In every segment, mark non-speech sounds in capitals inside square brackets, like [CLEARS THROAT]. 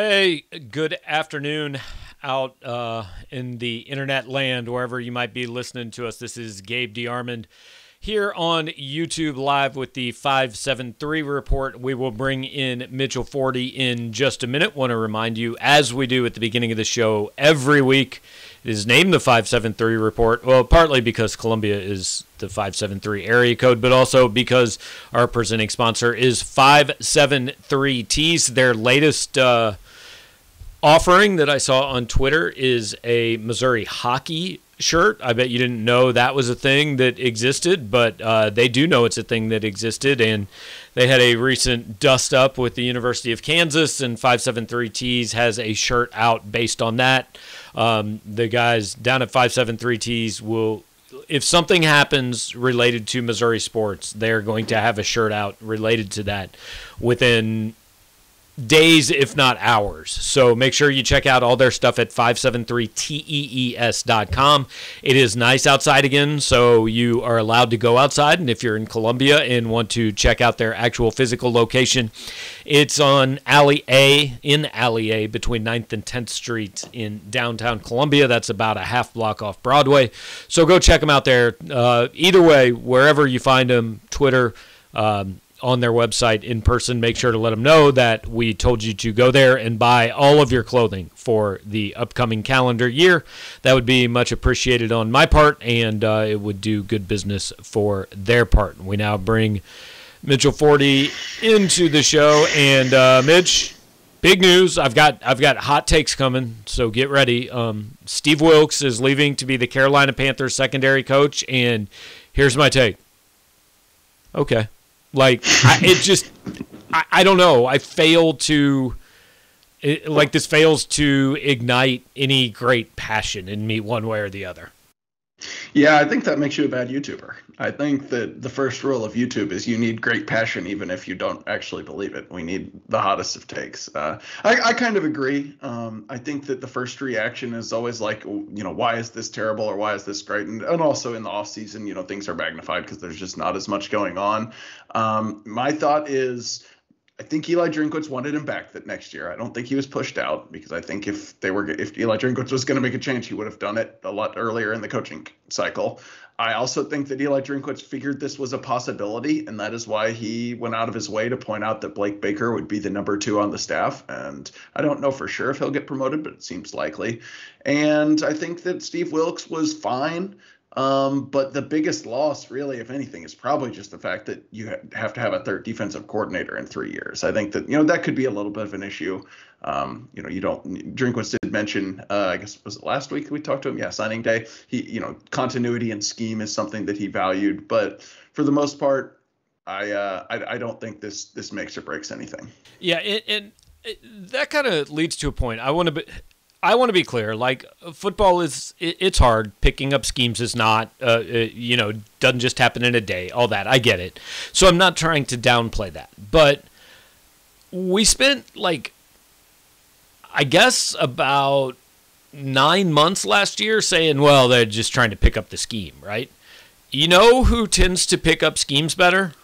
Hey, good afternoon out uh, in the internet land, wherever you might be listening to us. This is Gabe DeArmond here on YouTube Live with the 573 report. We will bring in Mitchell Forde in just a minute. Want to remind you, as we do at the beginning of the show every week, it is named the 573 report. Well, partly because Columbia is the 573 area code, but also because our presenting sponsor is 573Ts. Their latest uh, offering that I saw on Twitter is a Missouri hockey shirt. I bet you didn't know that was a thing that existed, but uh, they do know it's a thing that existed. And they had a recent dust up with the University of Kansas, and 573 Tees has a shirt out based on that. Um, the guys down at 573 Tees will. If something happens related to Missouri sports, they're going to have a shirt out related to that within days, if not hours. So make sure you check out all their stuff at 573tees.com. It is nice outside again, so you are allowed to go outside. And if you're in Columbia and want to check out their actual physical location, it's on Alley A, in Alley A, between 9th and 10th Street in downtown Columbia. That's about a half block off Broadway. So go check them out there. Uh, either way, wherever you find them, Twitter, um, on their website in person, make sure to let them know that we told you to go there and buy all of your clothing for the upcoming calendar year. That would be much appreciated on my part, and uh, it would do good business for their part. We now bring Mitchell Forde into the show, and uh, Mitch. Big news! I've got I've got hot takes coming, so get ready. Um, Steve Wilks is leaving to be the Carolina Panthers secondary coach, and here's my take. Okay, like I, it [LAUGHS] just, I, I don't know. I fail to, it, like this fails to ignite any great passion in me one way or the other. Yeah, I think that makes you a bad YouTuber. I think that the first rule of YouTube is you need great passion, even if you don't actually believe it. We need the hottest of takes. Uh, I, I, kind of agree. Um, I think that the first reaction is always like, you know, why is this terrible or why is this great? And, and also in the off season, you know, things are magnified because there's just not as much going on. Um, my thought is I think Eli Drinkwitz wanted him back that next year. I don't think he was pushed out because I think if they were if Eli Drinkwitz was going to make a change, he would have done it a lot earlier in the coaching cycle. I also think that Eli Drinkwitz figured this was a possibility, and that is why he went out of his way to point out that Blake Baker would be the number two on the staff. And I don't know for sure if he'll get promoted, but it seems likely. And I think that Steve Wilks was fine. Um, but the biggest loss, really, if anything, is probably just the fact that you have to have a third defensive coordinator in three years. I think that you know that could be a little bit of an issue. Um, you know, you don't. Drinkwitz did mention, uh, I guess was it last week we talked to him? Yeah, signing day. He, you know, continuity and scheme is something that he valued, but for the most part, I, uh, I, I don't think this this makes or breaks anything. Yeah, and, that kind of leads to a point. I want to be I want to be clear. Like football is, it's hard. Picking up schemes is not, uh, uh, you know, doesn't just happen in a day. All that I get it. So I'm not trying to downplay that. But we spent like, I guess about nine months last year saying, well, they're just trying to pick up the scheme, right? You know who tends to pick up schemes better?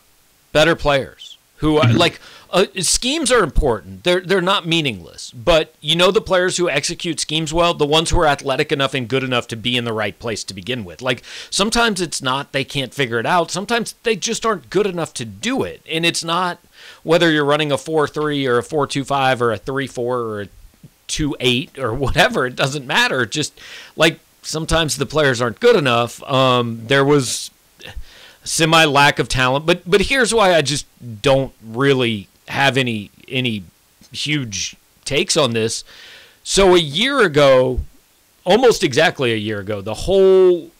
Better players who are like uh, schemes are important. They're they're not meaningless, but you know the players who execute schemes well, the ones who are athletic enough and good enough to be in the right place to begin with. Like sometimes it's not they can't figure it out. Sometimes they just aren't good enough to do it, and it's not whether you're running a four three or a four two five or a three four or a two eight or [LAUGHS] whatever. It doesn't matter. Just like sometimes the players aren't good enough. Um, there was semi lack of talent, but but here's why I just don't really have any any huge takes on this. So a year ago, almost exactly a year ago, the whole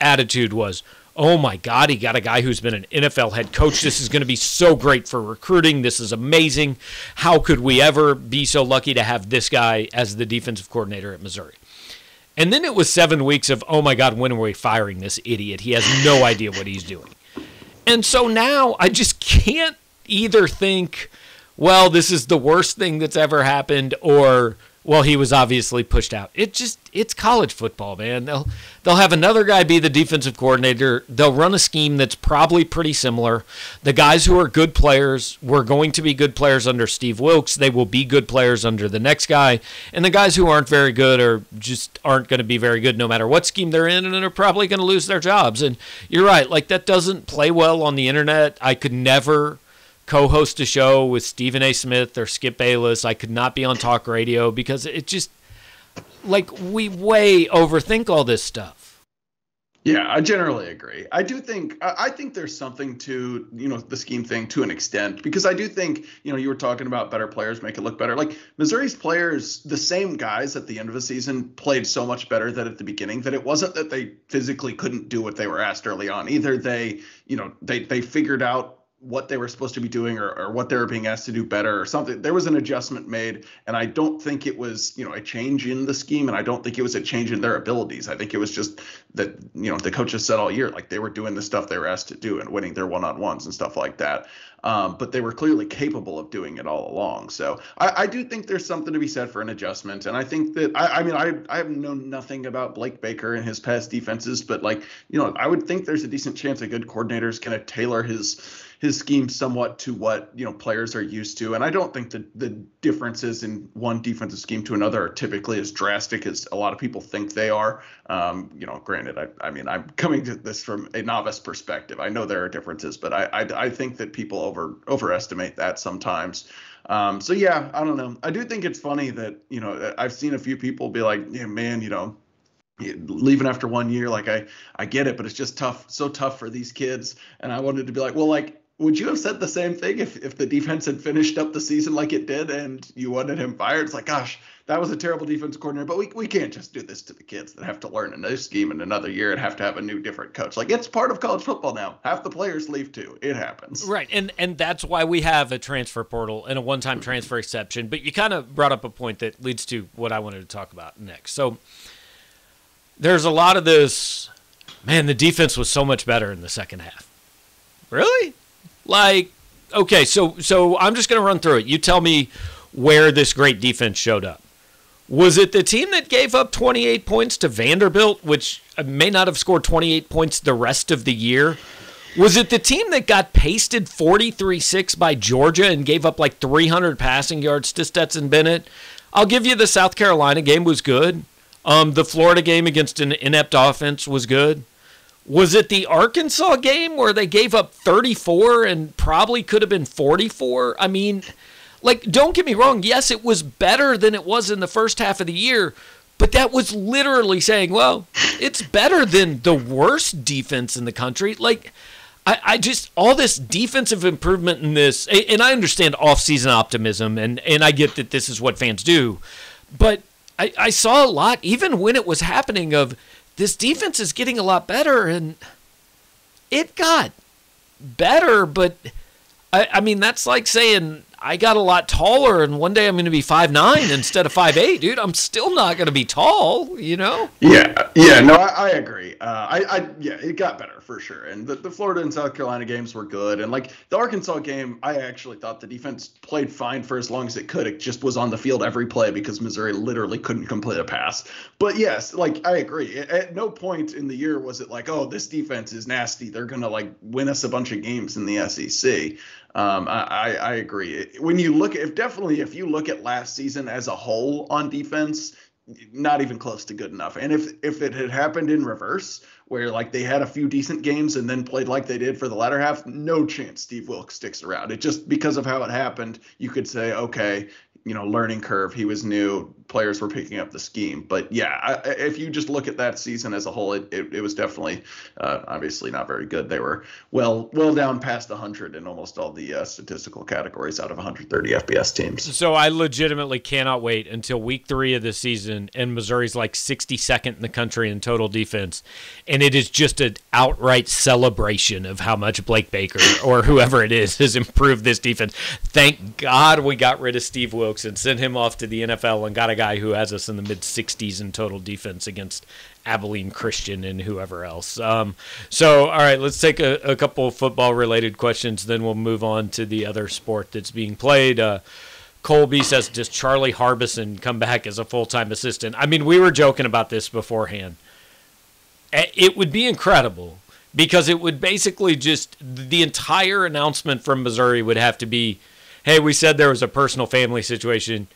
attitude was, "Oh my God, he got a guy who's been an NFL head coach. This is going to be so great for recruiting. This is amazing. How could we ever be so lucky to have this guy as the defensive coordinator at Missouri?" And then it was seven weeks of, "Oh my God, when are we firing this idiot? He has no idea what he's doing." And so now I just can't either think, well, this is the worst thing that's ever happened, or Well, he was obviously pushed out. It just it's college football, man. They'll they'll have another guy be the defensive coordinator. They'll run a scheme that's probably pretty similar. The guys who are good players were going to be good players under Steve Wilks. They will be good players under the next guy. And the guys who aren't very good or just aren't going to be very good no matter what scheme they're in and are probably going to lose their jobs. And you're right, like that doesn't play well on the internet. I could never co-host a show with Stephen A. Smith or Skip Bayless. I could not be on talk radio because it just like we way overthink all this stuff. Yeah, I generally agree. I do think I think there's something to you know the scheme thing to an extent because I do think you know you were talking about better players make it look better. Like Missouri's players, the same guys at the end of the season played so much better than at the beginning that it wasn't that they physically couldn't do what they were asked early on. Either they you know they they figured out what they were supposed to be doing or, or what they were being asked to do better or something. There was an adjustment made, and I don't think it was, you know, a change in the scheme, and I don't think it was a change in their abilities. I think it was just that, you know, the coaches said all year like they were doing the stuff they were asked to do and winning their one-on-ones and stuff like that. Um, but they were clearly capable of doing it all along. So I, I, do think there's something to be said for an adjustment. And I think that I, I mean I I have known nothing about Blake Baker and his past defenses, but like you know I would think there's a decent chance a good coordinator is going to tailor his his scheme somewhat to what you know players are used to. And I don't think that the differences in one defensive scheme to another are typically as drastic as a lot of people think they are. Um, you know, granted, I, I mean I'm coming to this from a novice perspective. I know there are differences, but I I, I think that people over overestimate that sometimes. Um, so yeah, I don't know. I do think it's funny that you know I've seen a few people be like, yeah, man, you know, leaving after one year like i i get it but it's just tough so tough for these kids and i wanted to be like well like would you have said the same thing if, if the defense had finished up the season like it did and you wanted him fired? It's like, gosh, that was a terrible defense coordinator, but we, we can't just do this to the kids that have to learn a new scheme in another year and have to have a new different coach. Like it's part of college football now. Half the players leave too. It happens. Right. And and that's why we have a transfer portal and a one time transfer exception. But you kind of brought up a point that leads to what I wanted to talk about next. So there's a lot of this man, the defense was so much better in the second half. Really? Like, okay, so so I'm just going to run through it. You tell me where this great defense showed up. Was it the team that gave up 28 points to Vanderbilt, which may not have scored 28 points the rest of the year? Was it the team that got pasted 43 6 by Georgia and gave up like 300 passing yards to Stetson Bennett? I'll give you the South Carolina game was good. Um, the Florida game against an inept offense was good. Was it the Arkansas game where they gave up 34 and probably could have been 44? I mean, like, don't get me wrong. Yes, it was better than it was in the first half of the year, but that was literally saying, well, it's better than the worst defense in the country. Like, I, I just, all this defensive improvement in this, and I understand off-season optimism, and, and I get that this is what fans do, but I, I saw a lot, even when it was happening, of this defense is getting a lot better, and it got better, but I, I mean, that's like saying I got a lot taller, and one day I'm going to be five nine instead of five eight, dude. I'm still not going to be tall, you know. Yeah, yeah, no, I, I agree. Uh, I, I, yeah, it got better for sure, and the, the Florida and South Carolina games were good, and like the Arkansas game, I actually thought the defense played fine for as long as it could. It just was on the field every play because Missouri literally couldn't complete a pass. But yes, like I agree. At no point in the year was it like, oh, this defense is nasty. They're gonna like win us a bunch of games in the SEC. Um, I, I agree. When you look, at if definitely if you look at last season as a whole on defense, not even close to good enough. And if if it had happened in reverse, where like they had a few decent games and then played like they did for the latter half, no chance Steve Wilks sticks around. It just because of how it happened, you could say, okay, you know, learning curve. He was new players were picking up the scheme. But yeah, I, if you just look at that season as a whole, it, it, it was definitely uh, obviously not very good. They were well well down past 100 in almost all the uh, statistical categories out of 130 FBS teams. So I legitimately cannot wait until week three of the season, and Missouri's like 62nd in the country in total defense, and it is just an outright celebration of how much Blake Baker or whoever it is has improved this defense. Thank God we got rid of Steve Wilks and sent him off to the NFL and got a guy who has us in the mid 60s in total defense against Abilene Christian and whoever else. Um, so, all right, let's take a, a couple football related questions, then we'll move on to the other sport that's being played. Uh, Colby says, "Does Charlie Harbison come back as a full time assistant?" I mean, we were joking about this beforehand. It would be incredible because it would basically just the entire announcement from Missouri would have to be, "Hey, we said there was a personal family situation.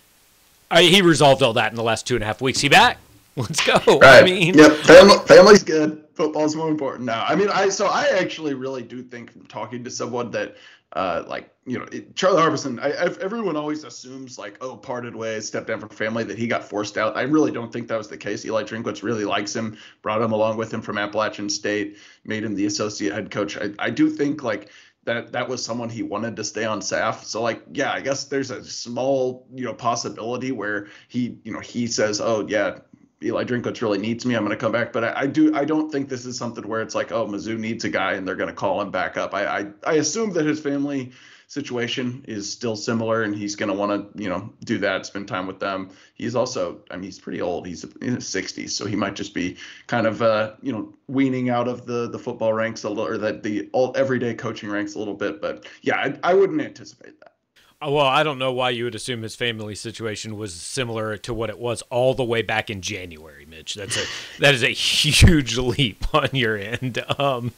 I, he resolved all that in the last two and a half weeks. He back? [LAUGHS] Let's go." Right. I mean, yep. Family, family's good. Football's more important now. I mean, I so I actually really do think from talking to someone that uh, like you know it, Charlie Harbison. I, I've, everyone always assumes like oh parted ways, stepped down from family that he got forced out. I really don't think that was the case. Eli Drinkwitz really likes him, brought him along with him from Appalachian State, made him the associate head coach. I, I do think like that that was someone he wanted to stay on staff. So like yeah, I guess there's a small you know possibility where he you know he says oh yeah Eli Drinkwitz really needs me. I'm going to come back. But I, I, do. I don't think this is something where it's like, oh, Mizzou needs a guy and they're going to call him back up. I, I, I assume that his family situation is still similar and he's going to want to, you know, do that, spend time with them. He's also, I mean, he's pretty old. He's in his 60s, so he might just be kind of, uh, you know, weaning out of the the football ranks a little, or that the all everyday coaching ranks a little bit. But yeah, I, I wouldn't anticipate that. Uh, well, I don't know why you would assume his family situation was similar to what it was all the way back in January, Mitch. That's a that is a [LAUGHS] huge leap on your end. Um,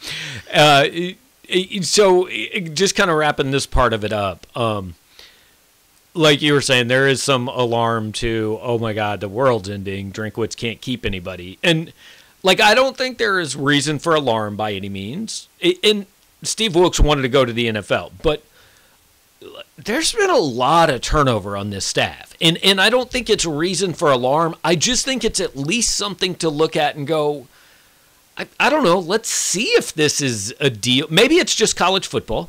uh, so just kind of wrapping this part of it up. Um, like you were saying, there is some alarm to, oh my God, the world's ending. Drinkwitz can't keep anybody, and like I don't think there is reason for alarm by any means. And Steve Wilks wanted to go to the NFL, but there's been a lot of turnover on this staff. And and I don't think it's a reason for alarm. I just think it's at least something to look at and go, I, I don't know, let's see if this is a deal. Maybe it's just college football.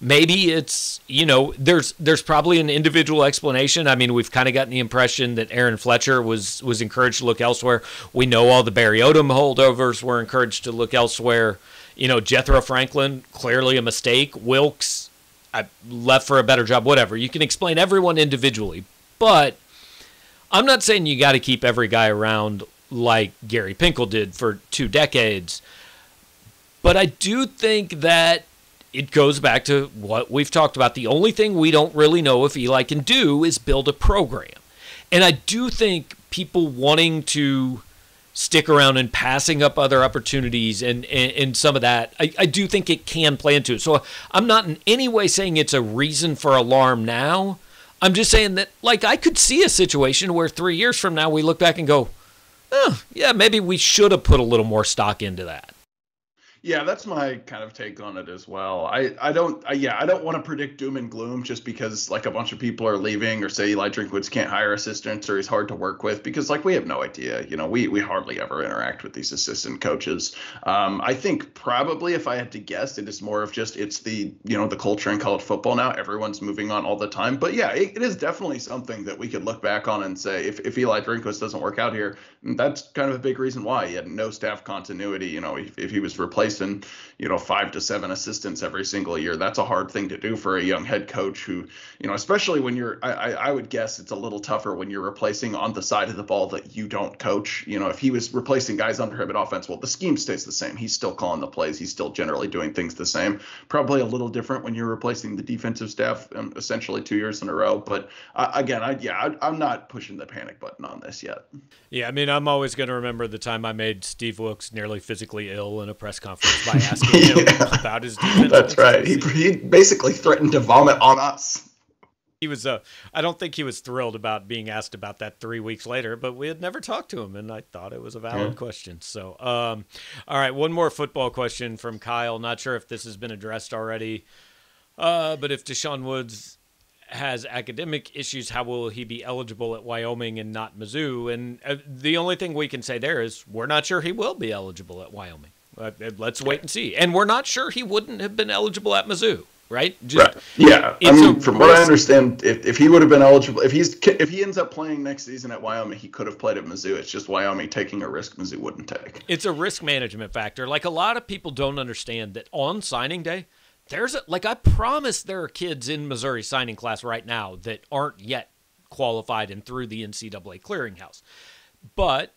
Maybe it's, you know, there's there's probably an individual explanation. I mean, we've kind of gotten the impression that Aaron Fletcher was was encouraged to look elsewhere. We know all the Barry Odom holdovers were encouraged to look elsewhere. You know, Jethro Franklin, clearly a mistake. Wilks, I left for a better job, whatever. You can explain everyone individually, but I'm not saying you got to keep every guy around like Gary Pinkel did for two decades. But I do think that it goes back to what we've talked about. The only thing we don't really know if Eli can do is build a program. And I do think people wanting to stick around and passing up other opportunities and, and, and some of that, I, I do think it can play into it. So I'm not in any way saying it's a reason for alarm now. I'm just saying that, like, I could see a situation where three years from now we look back and go, oh, yeah, maybe we should have put a little more stock into that. Yeah, that's my kind of take on it as well. I, I don't, I, yeah, I don't want to predict doom and gloom just because like a bunch of people are leaving or say Eli Drinkwitz can't hire assistants or he's hard to work with because like we have no idea. You know, we we hardly ever interact with these assistant coaches. Um, I think probably if I had to guess, it is more of just it's the you know the culture in college football now. Everyone's moving on all the time. But yeah, it, it is definitely something that we could look back on and say if if Eli Drinkwitz doesn't work out here, that's kind of a big reason why he had no staff continuity. You know, if, if he was replaced and you know five to seven assistants every single year. That's a hard thing to do for a young head coach who you know especially when you're I, I would guess it's a little tougher when you're replacing on the side of the ball that you don't coach. You know if he was replacing guys under him at offense, well the scheme stays the same. He's still calling the plays. He's still generally doing things the same. Probably a little different when you're replacing the defensive staff um, essentially two years in a row. But uh, again, I yeah I, I'm not pushing the panic button on this yet. Yeah, I mean I'm always going to remember the time I made Steve Wilks nearly physically ill in a press conference by [LAUGHS] asking him yeah. about his defense. [LAUGHS] That's right. He, he basically threatened to vomit on us. He was. Uh, I don't think he was thrilled about being asked about that three weeks later, but we had never talked to him, and I thought it was a valid yeah. question. So, um, all right, one more football question from Kyle. Not sure if this has been addressed already, uh, but if Deshaun Woods has academic issues, how will he be eligible at Wyoming and not Mizzou? And uh, the only thing we can say there is we're not sure he will be eligible at Wyoming. Uh, let's wait and see. And we're not sure he wouldn't have been eligible at Mizzou, right? Just, right. Yeah. I mean, from risk. what I understand, if, if he would have been eligible, if he's if he ends up playing next season at Wyoming, he could have played at Mizzou. It's just Wyoming taking a risk Mizzou wouldn't take. It's a risk management factor. Like a lot of people don't understand that on signing day, there's a, like I promise there are kids in Missouri signing class right now that aren't yet qualified and through the NCAA clearinghouse, but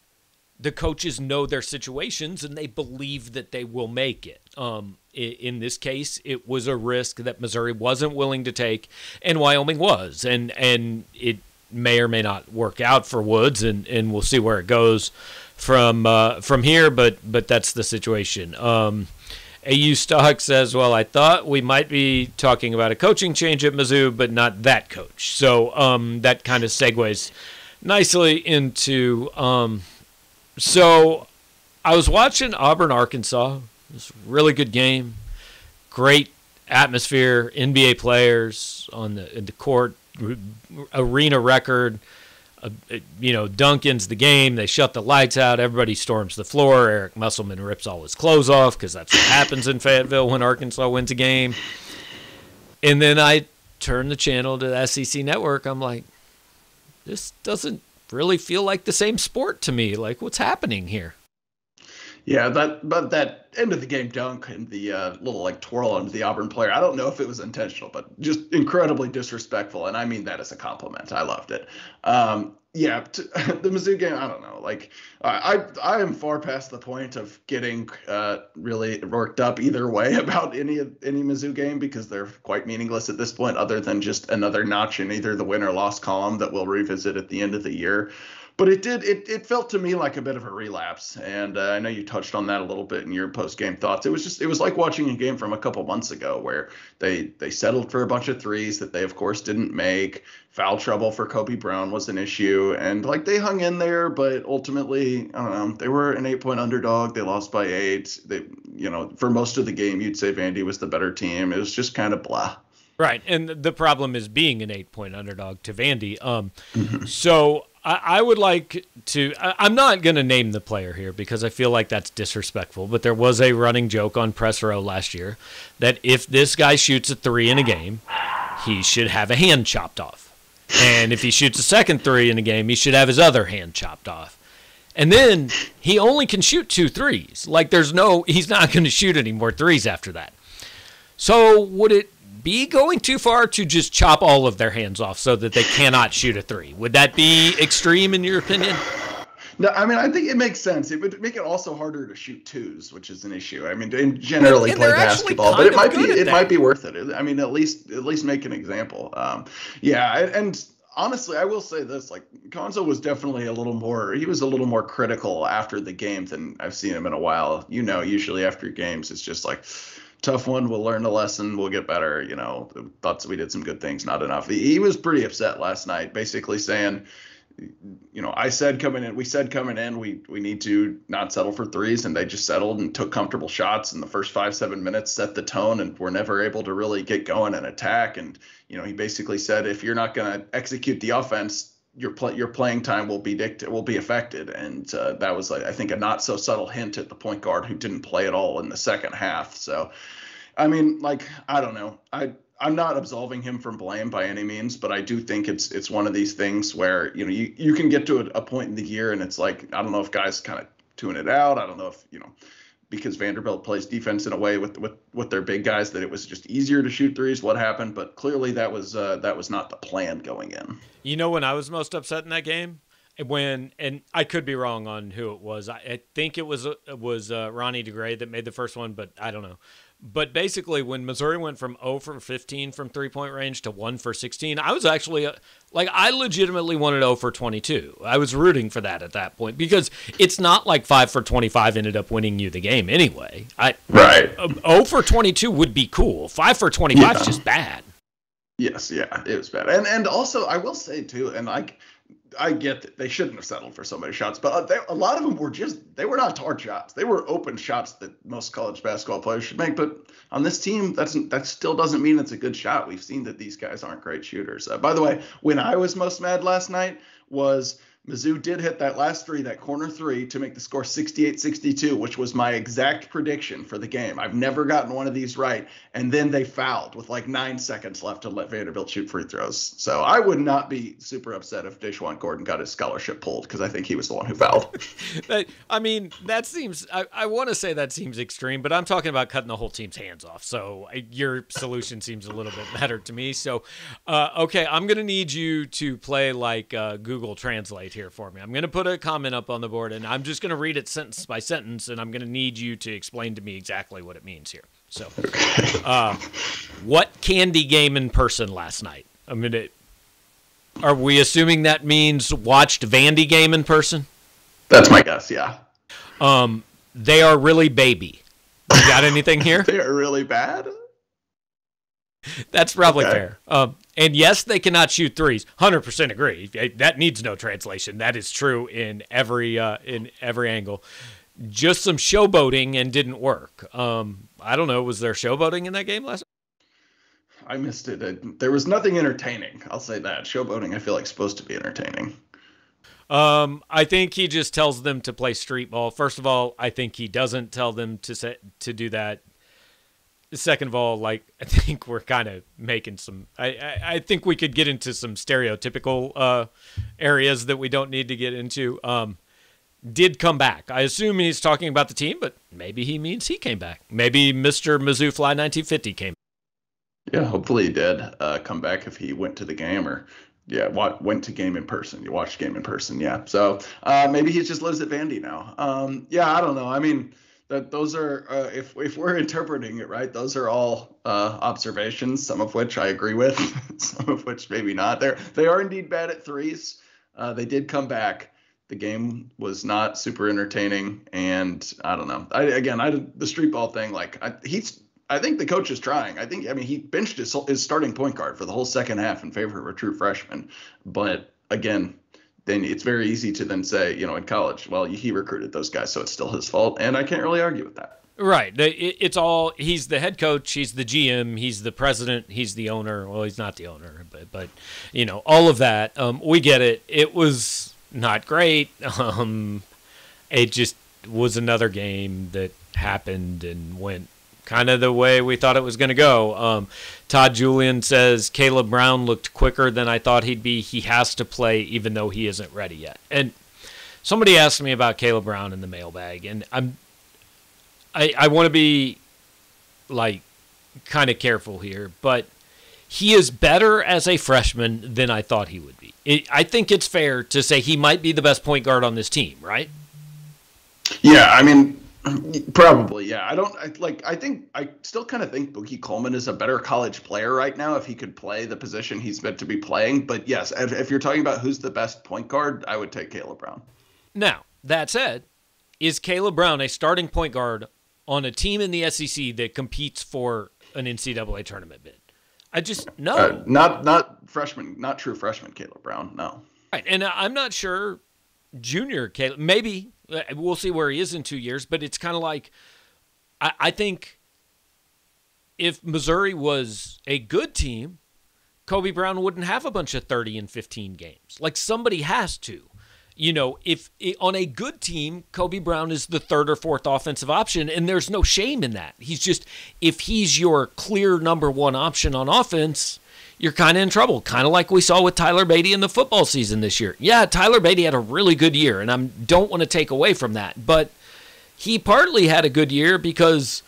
the coaches know their situations and they believe that they will make it. Um, in this case, it was a risk that Missouri wasn't willing to take, and Wyoming was, and and it may or may not work out for Woods, and, and we'll see where it goes from uh, from here. But but that's the situation. Um, AU Stock says, "Well, I thought we might be talking about a coaching change at Mizzou, but not that coach." So um, that kind of segues nicely into. Um, so I was watching Auburn, Arkansas. This really good game, great atmosphere, NBA players on the the court, arena record. Uh, you know, Duncan's the game. They shut the lights out. Everybody storms the floor. Eric Musselman rips all his clothes off because that's what happens in Fayetteville when Arkansas wins a game. And then I turn the channel to the SEC network. I'm like, this doesn't really feel like the same sport to me. Like, what's happening here? Yeah, that but that end of the game dunk and the uh, little like twirl onto the Auburn player. I don't know if it was intentional, but just incredibly disrespectful, and I mean that as a compliment. I loved it. Um, yeah, [LAUGHS] the Mizzou game. I don't know. Like I I am far past the point of getting uh, really worked up either way [LAUGHS] about any any Mizzou game because they're quite meaningless at this point, other than just another notch in either the win or loss column that we'll revisit at the end of the year but it did it, it felt to me like a bit of a relapse. And uh, i know you touched on that a little bit in your post game thoughts. It was just it was like watching a game from a couple months ago where they they settled for a bunch of threes that they of course didn't make. Foul trouble for kobe brown was an issue. And like they hung in there but ultimately i don't know they were an eight point underdog. They lost by eight. They you know for most of the game you'd say vandy was the better team. It was just kind of blah. Right, and the problem is being an eight-point underdog to Vandy. Um, [LAUGHS] so I, would like to. I, am not going to name the player here because I feel like that's disrespectful. But there was a running joke on Press Row last year that if this guy shoots a three in a game, he should have a hand chopped off. And if he shoots a second three in a game, he should have his other hand chopped off. And then he only can shoot two threes. Like there's no, he's not going to shoot any more threes after that. So would it be going too far to just chop all of their hands off so that they cannot shoot a three? Would that be extreme in your opinion? No, I mean I think it makes sense. It would make it also harder to shoot twos, which is an issue. I mean, and generally and play basketball, but it might be it that. might be worth it. I mean, at least at least make an example. Um, yeah, and honestly, I will say this: like Cuonzo was definitely a little more. He was a little more critical after the game than I've seen him in a while. You know, usually after games, it's just like tough one. We'll learn a lesson. We'll get better. You know, thought we did some good things, not enough. He, was pretty upset last night, basically saying, you know, I said coming in, we said coming in, we we need to not settle for threes, and they just settled and took comfortable shots in the first five seven minutes, set the tone, and were never able to really get going and attack. And you know, he basically said, if you're not going to execute the offense, your play your playing time will be dict- will be affected, and uh, that was I think a not so subtle hint at the point guard who didn't play at all in the second half. So, I mean, like I don't know, I I'm not absolving him from blame by any means, but I do think it's it's one of these things where you know you you can get to a, a point in the year and it's like I don't know if guys kind of tune it out. I don't know if you know because Vanderbilt plays defense in a way with with with their big guys that it was just easier to shoot threes. What happened? But clearly that was uh, that was not the plan going in. You know when I was most upset in that game when and I could be wrong on who it was. I, I think it was uh, was uh, Ronnie DeGray that made the first one, but I don't know. But basically, when Missouri went from 0 for 15 from three point range to 1 for 16, I was actually uh, like, I legitimately wanted 0 for 22. I was rooting for that at that point because it's not like 5 for 25 ended up winning you the game anyway. I Right. 0 for 22 would be cool. 5 for 25 yeah. is just bad. Yes, yeah, it was bad. And and also I will say too, and like I get that they shouldn't have settled for so many shots, but uh, they, a lot of them were just they were not hard shots. They were open shots that most college basketball players should make. But on this team, that's that still doesn't mean it's a good shot. We've seen that these guys aren't great shooters. Uh, by the way, when I was most mad last night was Mizzou did hit that last three, that corner three, to make the score 68 62, which was my exact prediction for the game. I've never gotten one of these right. And then they fouled with like nine seconds left to let Vanderbilt shoot free throws. So I would not be super upset if DaJuan Gordon got his scholarship pulled because I think he was the one who fouled. [LAUGHS] I mean, that seems, I, I want to say that seems extreme, but I'm talking about cutting the whole team's hands off. So your solution seems a little bit [LAUGHS] better to me. So, uh, okay, I'm going to need you to play like uh, Google Translate here for me. I'm going to put a comment up on the board, and I'm just going to read it sentence by sentence, and I'm going to need you to explain to me exactly what it means here. So, uh, what candy game in person last night? I mean, it, are we assuming that means watched Vandy game in person? That's my guess. Yeah. Um, they are really baby. You got anything here? [LAUGHS] they are really bad. That's probably okay. fair. Um, and yes, they cannot shoot threes. Hundred percent agree. That needs no translation. That is true in every uh, in every angle. Just some showboating and didn't work. Um, I don't know. Was there showboating in that game last? I missed it. There was nothing entertaining. I'll say that. Showboating, I feel like, supposed to be entertaining. Um, I think he just tells them to play street ball. First of all, I think he doesn't tell them to set, to do that. Second of all, like [LAUGHS] I think we're kind of making some. I, I, I think we could get into some stereotypical uh, areas that we don't need to get into. Um, did come back. I assume he's talking about the team, but maybe he means he came back. Maybe Mister Mizzou Fly 1950 came. Yeah, hopefully he did uh, come back if he went to the game or yeah, what went to game in person. You watched game in person, yeah. So uh, maybe he just lives at Vandy now. Um, yeah, I don't know. I mean, that those are uh, if if we're interpreting it right, those are all uh, observations. Some of which I agree with, [LAUGHS] some of which maybe not. They they are indeed bad at threes. Uh, they did come back. The game was not super entertaining, and I don't know. I again, I the street ball thing. Like I, he's I think the coach is trying. I think, I mean, he benched his, his starting point guard for the whole second half in favor of a true freshman. But again, then it's very easy to then say, you know, in college, well, he recruited those guys, so it's still his fault. And I can't really argue with that. Right. It's all he's the head coach, he's the GM, he's the president, he's the owner. Well, he's not the owner, but but you know all of that. Um, we get it. It was not great. [LAUGHS] Um, it just was another game that happened and went kind of the way we thought it was going to go. Um, Todd Julian says Kaleb Brown looked quicker than I thought he'd be. He has to play even though he isn't ready yet. And somebody asked me about Kaleb Brown in the mailbag, and I'm I I want to be like kind of careful here, but he is better as a freshman than I thought he would be. It, I think it's fair to say he might be the best point guard on this team, right? Yeah, I mean, [CLEARS THROAT] Probably, yeah. I don't I, like. I think I still kind of think Boogie Coleman is a better college player right now if he could play the position he's meant to be playing. But yes, if, if you're talking about who's the best point guard, I would take Kaleb Brown. Now that said, is Kaleb Brown a starting point guard on a team in the SEC that competes for an NCAA tournament bid? I just no. Uh, not not freshman, not true freshman Kaleb Brown. No. Right, and I'm not sure junior Kaleb. Maybe Uh, we'll see where he is in two years, but it's kind of like I, I think if Missouri was a good team, Kobe Brown wouldn't have a bunch of 30 and 15 games. Like somebody has to. You know, if on a good team, Kobe Brown is the third or fourth offensive option, and there's no shame in that. He's just, if he's your clear number one option on offense, you're kind of in trouble, kind of like we saw with Tyler Badie in the football season this year. Yeah, Tyler Badie had a really good year, and I don't want to take away from that, but he partly had a good year because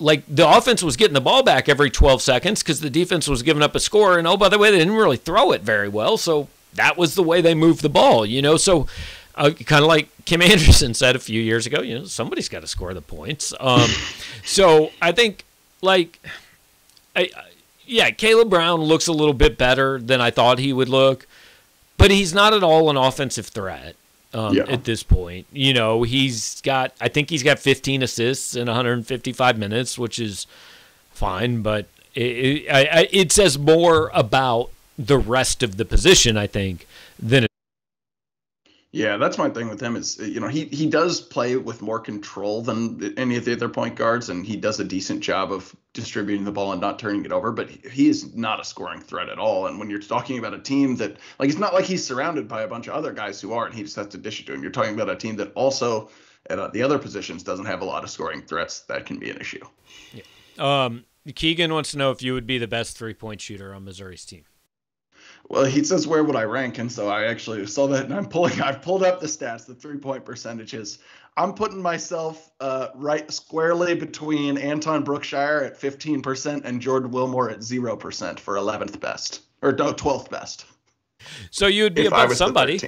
like the offense was getting the ball back every 12 seconds because the defense was giving up a score, and oh by the way, they didn't really throw it very well, so that was the way they moved the ball, you know. So uh, kind of like Kim [LAUGHS] Anderson said a few years ago, you know, somebody's got to score the points. Um, so I think like I yeah, Kaleb Brown looks a little bit better than I thought he would look, but he's not at all an offensive threat um, yeah. at this point. You know, he's got, I think he's got 15 assists in 155 minutes, which is fine, but it, it, it says more about the rest of the position, I think, than yeah, that's my thing with him is you know he he does play with more control than any of the other point guards, and he does a decent job of distributing the ball and not turning it over. But he is not a scoring threat at all. And when you're talking about a team that like it's not like he's surrounded by a bunch of other guys who are, and he just has to dish it to him. You're talking about a team that also at uh, the other positions doesn't have a lot of scoring threats. That can be an issue. Yeah. Um, Keegan wants to know if you would be the best three point shooter on Missouri's team. Well, he says where would I rank, and so I actually saw that, and I'm pulling. [LAUGHS] I've pulled up the stats, the three point percentages. I'm putting myself uh, right squarely between Anton Brookshire at 15% and Jordan Wilmore at zero percent for 11th best or no 12th best. So you'd be if above somebody.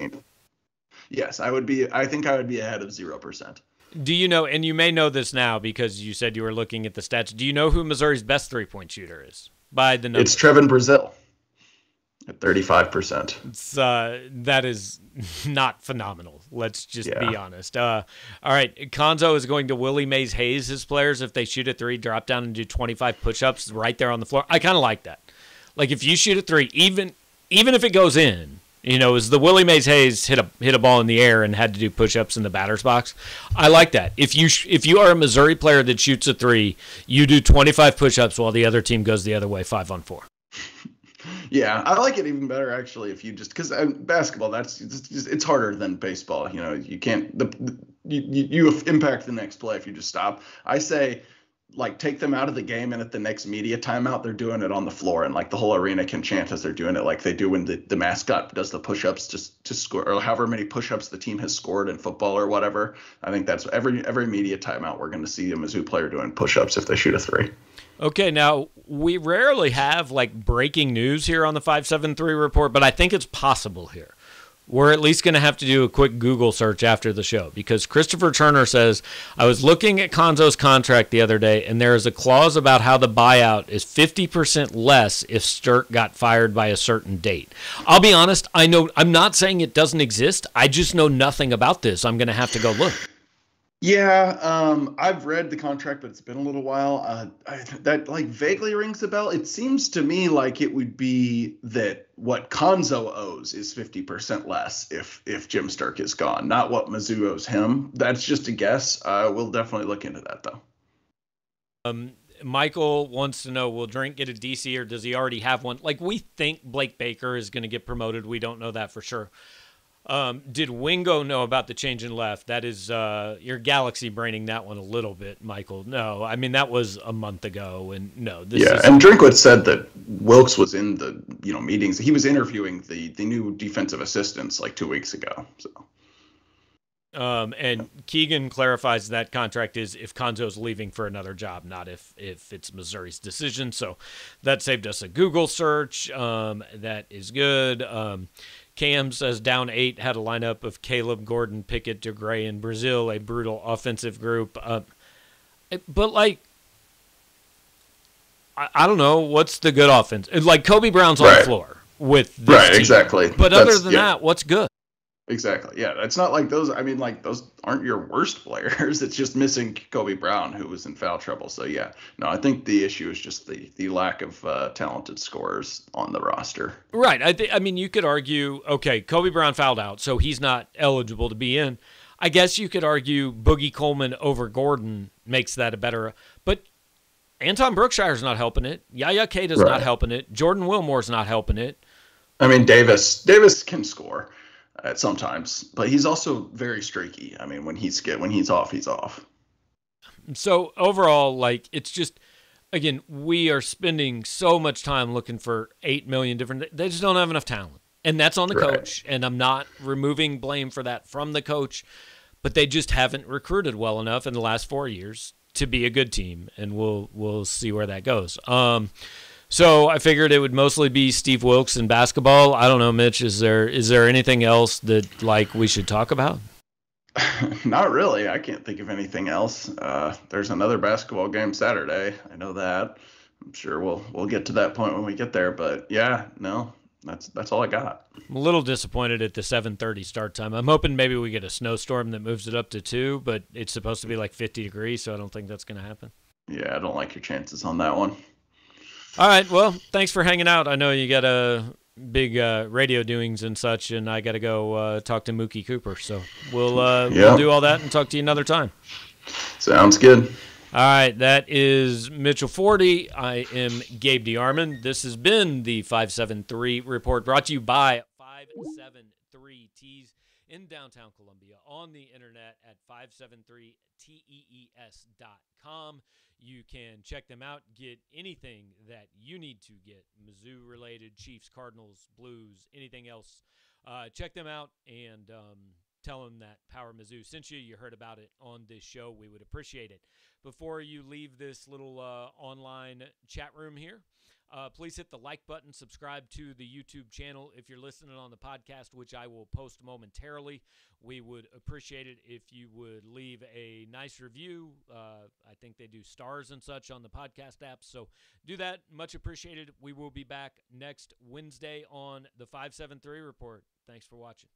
Yes, I would be. I think I would be ahead of zero percent. Do you know? And you may know this now because you said you were looking at the stats. Do you know who Missouri's best three point shooter is by the number? It's Trevon Brazile at 35%. It's, uh, that is [LAUGHS] not phenomenal. Let's just yeah. be honest. Uh, all right. Cuonzo is going to Willie Mays Hayes his players. If they shoot a three, drop down and do 25 push ups right there on the floor. I kind of like that. Like if you shoot a three, even even if it goes in, you know, as the Willie Mays Hayes hit a hit a ball in the air and had to do push ups in the batter's box. I like that. If you if you are a Missouri player that shoots a three, you do 25 push ups while the other team goes the other way, five on four. [LAUGHS] Yeah, I like it even better actually if you just because uh, basketball that's it's, it's harder than baseball. You know, you can't the, the you, you impact the next play if you just stop. I say like take them out of the game and at the next media timeout they're doing it on the floor and like the whole arena can chant as they're doing it like they do when the, the mascot does the push-ups to score or however many push-ups the team has scored in football or whatever i think that's every every media timeout we're going to see a mizzou player doing push-ups if they shoot a three okay now we rarely have like breaking news here on the 573 report but i think it's possible here we're at least going to have to do a quick Google search after the show because Christopher Turner says, I was looking at Cuonzo's contract the other day, and there is a clause about how the buyout is 50% less if Sterk got fired by a certain date. I'll be honest, I know I'm not saying it doesn't exist. I just know nothing about this. I'm going to have to go look. Yeah, um, I've read the contract, but it's been a little while. Uh, I, that like vaguely rings a bell. It seems to me like it would be that what Cuonzo owes is fifty percent less if if Jim Sterk is gone, not what Mizzou owes him. That's just a guess. Uh, we'll definitely look into that though. Um, Michael wants to know: Will Drink get a DC, or does he already have one? Like we think Blake Baker is going to get promoted. We don't know that for sure. Um, did Wingo know about the change in left? That is, uh, you're galaxy braining that one a little bit, Michael. No, I mean that was a month ago, and no, yeah. Is- and Drinkwitz said that Wilks was in the you know meetings. He was interviewing the the new defensive assistants like two weeks ago. So. Um, and Keegan clarifies that contract is if Cuonzo's leaving for another job, not if if it's Missouri's decision. So that saved us a Google search. Um, that is good. Um, Cam says down eight had a lineup of Kaleb, Gordon, Pickett, DeGray, and Brazile, a brutal offensive group. Uh, but like, I, I, don't know what's the good offense. Like Kobe Brown's on right. the floor with this right, team. exactly. But That's, other than yeah. that, what's good? Exactly. Yeah, it's not like those. I mean, like those aren't your worst [LAUGHS] players. It's just missing Kobe Brown, who was in foul trouble. So yeah, no, I think the issue is just the the lack of uh, talented scorers on the roster. Right. I th- I mean, you could argue, okay, Kobe Brown fouled out, so he's not eligible to be in. I guess you could argue Boogie Coleman over Gordon makes that a better. But Anton Brookshire's not helping it. Yaya Keita's right. not helping it. Jordan Wilmore's not helping it. I mean, Davis Davis can score sometimes, but he's also very streaky. I mean, when he's get when he's off, he's off. So overall, like it's just again, we are spending so much time looking for eight million different. They just don't have enough talent, and that's on the right. coach. And I'm not removing blame for that from the coach, but they just haven't recruited well enough in the last four years to be a good team, and we'll we'll see where that goes. Um, so I figured it would mostly be Steve Wilks and basketball. I don't know, Mitch. Is there is there anything else that like we should talk about? [LAUGHS] Not really. I can't think of anything else. Uh, there's another basketball game Saturday. I know that. I'm sure we'll we'll get to that point when we get there. But yeah, no, that's that's all I got. I'm a little disappointed at the 7:30 start time. I'm hoping maybe we get a snowstorm that moves it up to two, but it's supposed to be like 50 degrees, so I don't think that's going to happen. Yeah, I don't like your chances on that one. All right. Well, thanks for hanging out. I know you got a big uh, radio doings and such, and I got to go uh, talk to Mookie Cooper. So we'll uh, we'll do all that and talk to you another time. Sounds good. All right, that is Mitchell Forde. I am Gabe DeArmond. This has been the 573 report brought to you by 573 Tees in downtown Columbia on the internet at 573tees.com. You can check them out, get anything that you need to get Mizzou related, Chiefs, Cardinals, Blues, anything else. Uh, check them out and um, tell them that Power Mizzou sent you. You heard about it on this show. We would appreciate it. Before you leave this little uh, online chat room here, Uh, please hit the like button, subscribe to the YouTube channel if you're listening on the podcast, which I will post momentarily. We would appreciate it if you would leave a nice review. Uh, I think they do stars and such on the podcast apps. So do that. Much appreciated. We will be back next Wednesday on the 573 report. Thanks for watching.